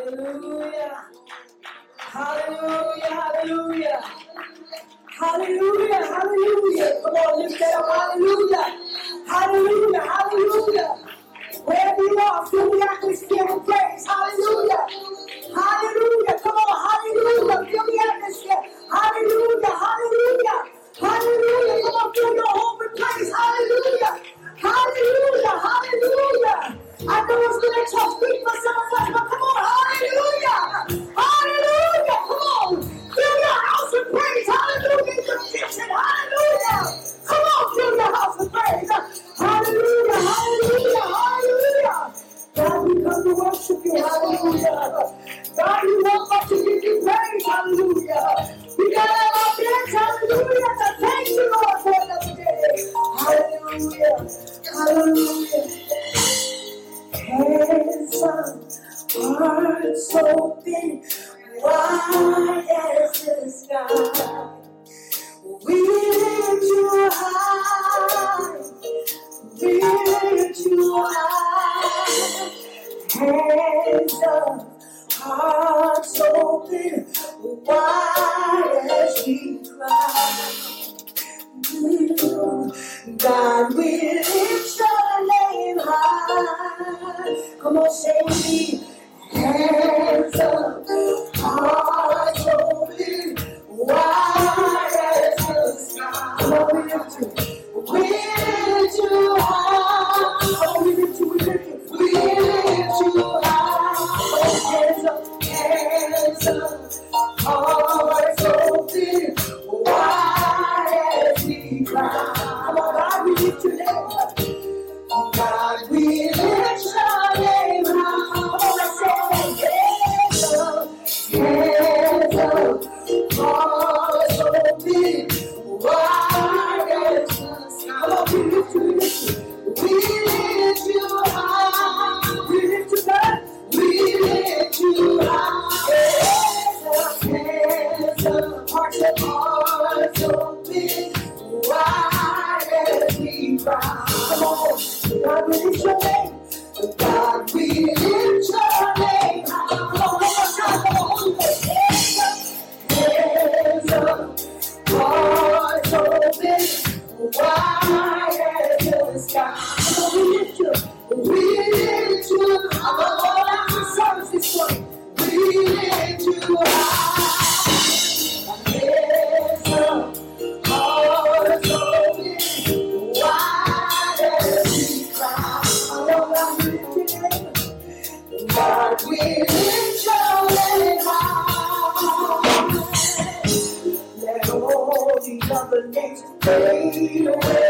Hallelujah. Hallelujah. Hallelujah. Hallelujah. Hallelujah. Come on, lift that up. Hallelujah. Hallelujah. Hallelujah. Wherever you are, fill the atmosphere with praise. Hallelujah. Hallelujah. Come on. Hallelujah. Fill the atmosphere. Hallelujah. Hallelujah. Hallelujah. Come on, fill your home with praise. Hallelujah. Hallelujah. Hands open, wide as the sky. We lift you high, we lift you high. Hands up, hearts open, wide as we cry. Mm, God, we I'm we lift your name. Revolution. fade away.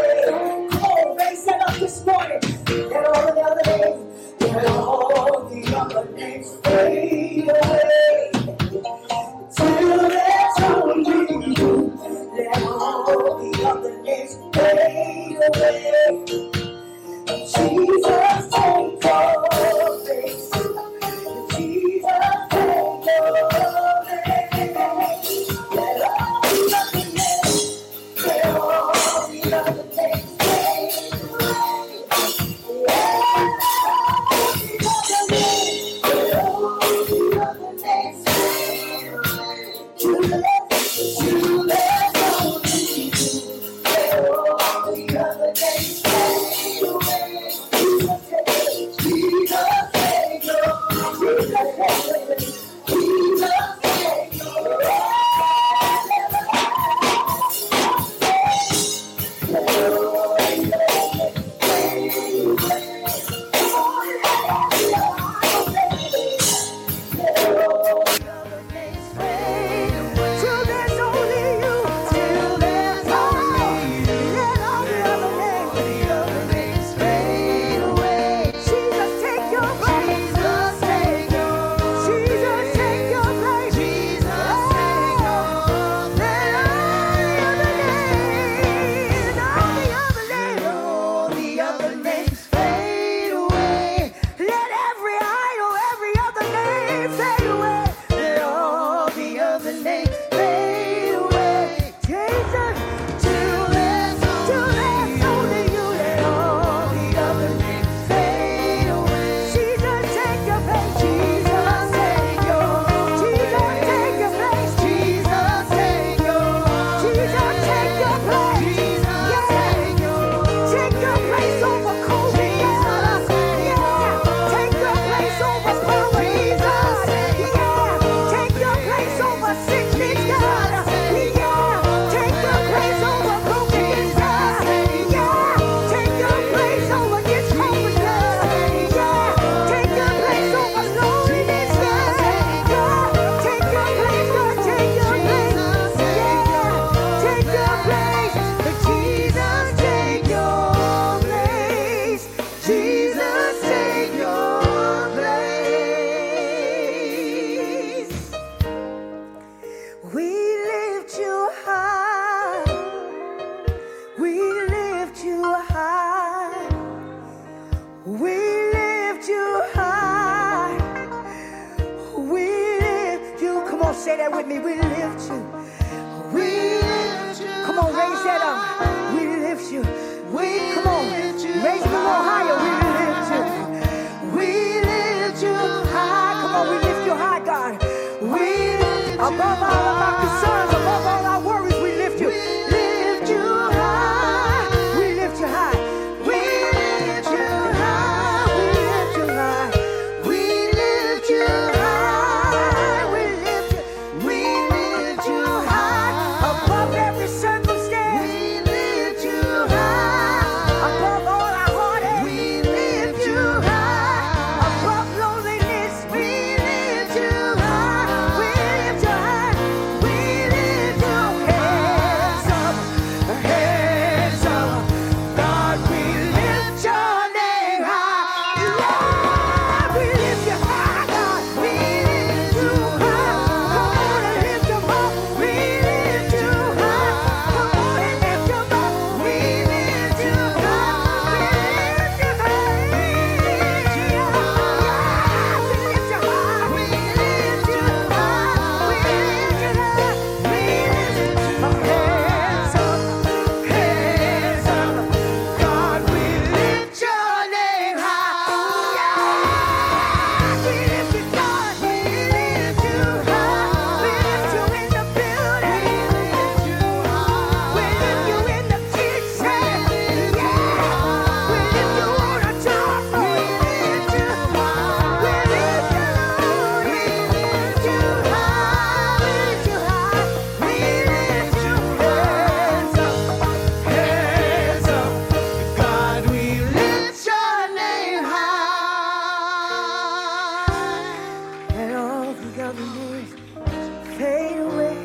fade away.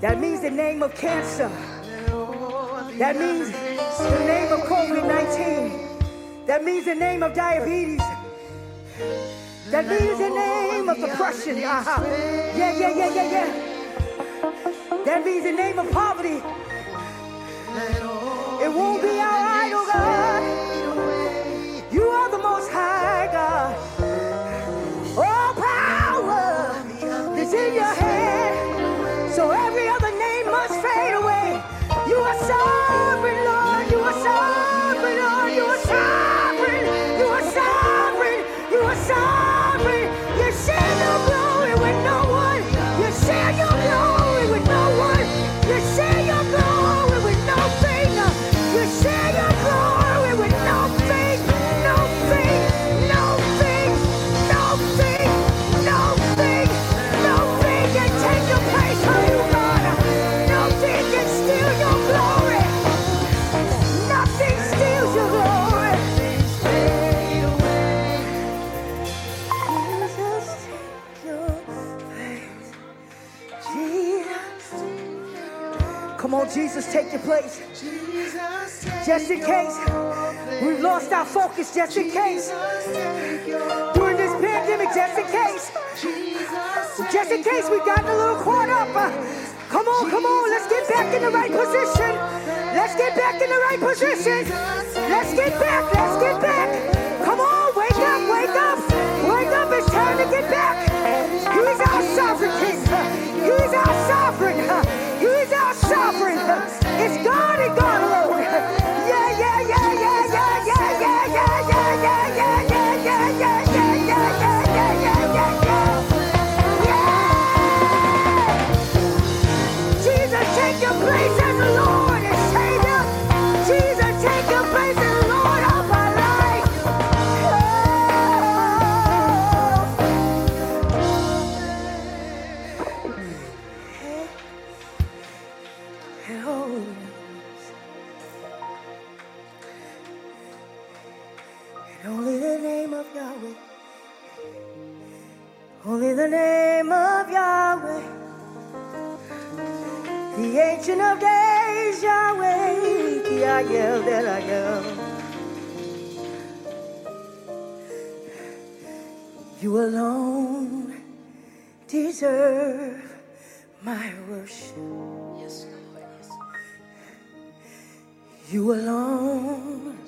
That means the name of cancer. That means the name of COVID 19. That means the name of diabetes. That means the name of depression. Uh-huh. Yeah, yeah, yeah, yeah, yeah. That means the name of poverty. It won't be alright. lost our focus just in case. During this pandemic, just in case. Just in case we got a little caught up. Uh, come on, come on, let's get back in the right position. Let's get back in the right position. Let's get back, let's get back. Come on, wake up, wake up, wake up, it's time to get back. He's our sovereign king. He's our sovereign. He's our sovereign. It's God and God alone. only the name of Yahweh. Only the name of Yahweh. The Ancient of Days, Yahweh. The I that I am. You alone deserve my worship. Yes, Lord. Yes. You alone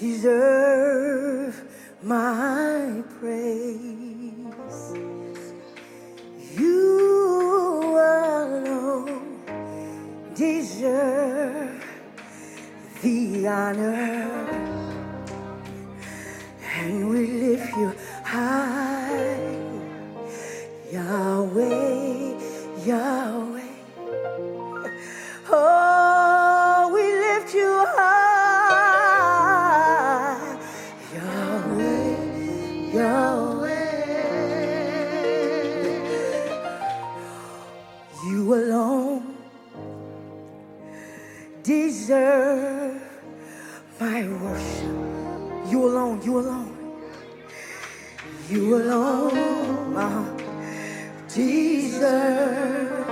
deserve my praise. You alone deserve the honor. You alone, my deserve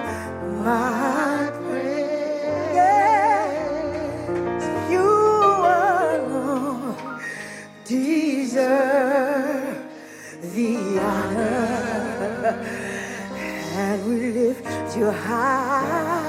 my praise. You alone deserve the honor, and we lift you high.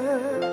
her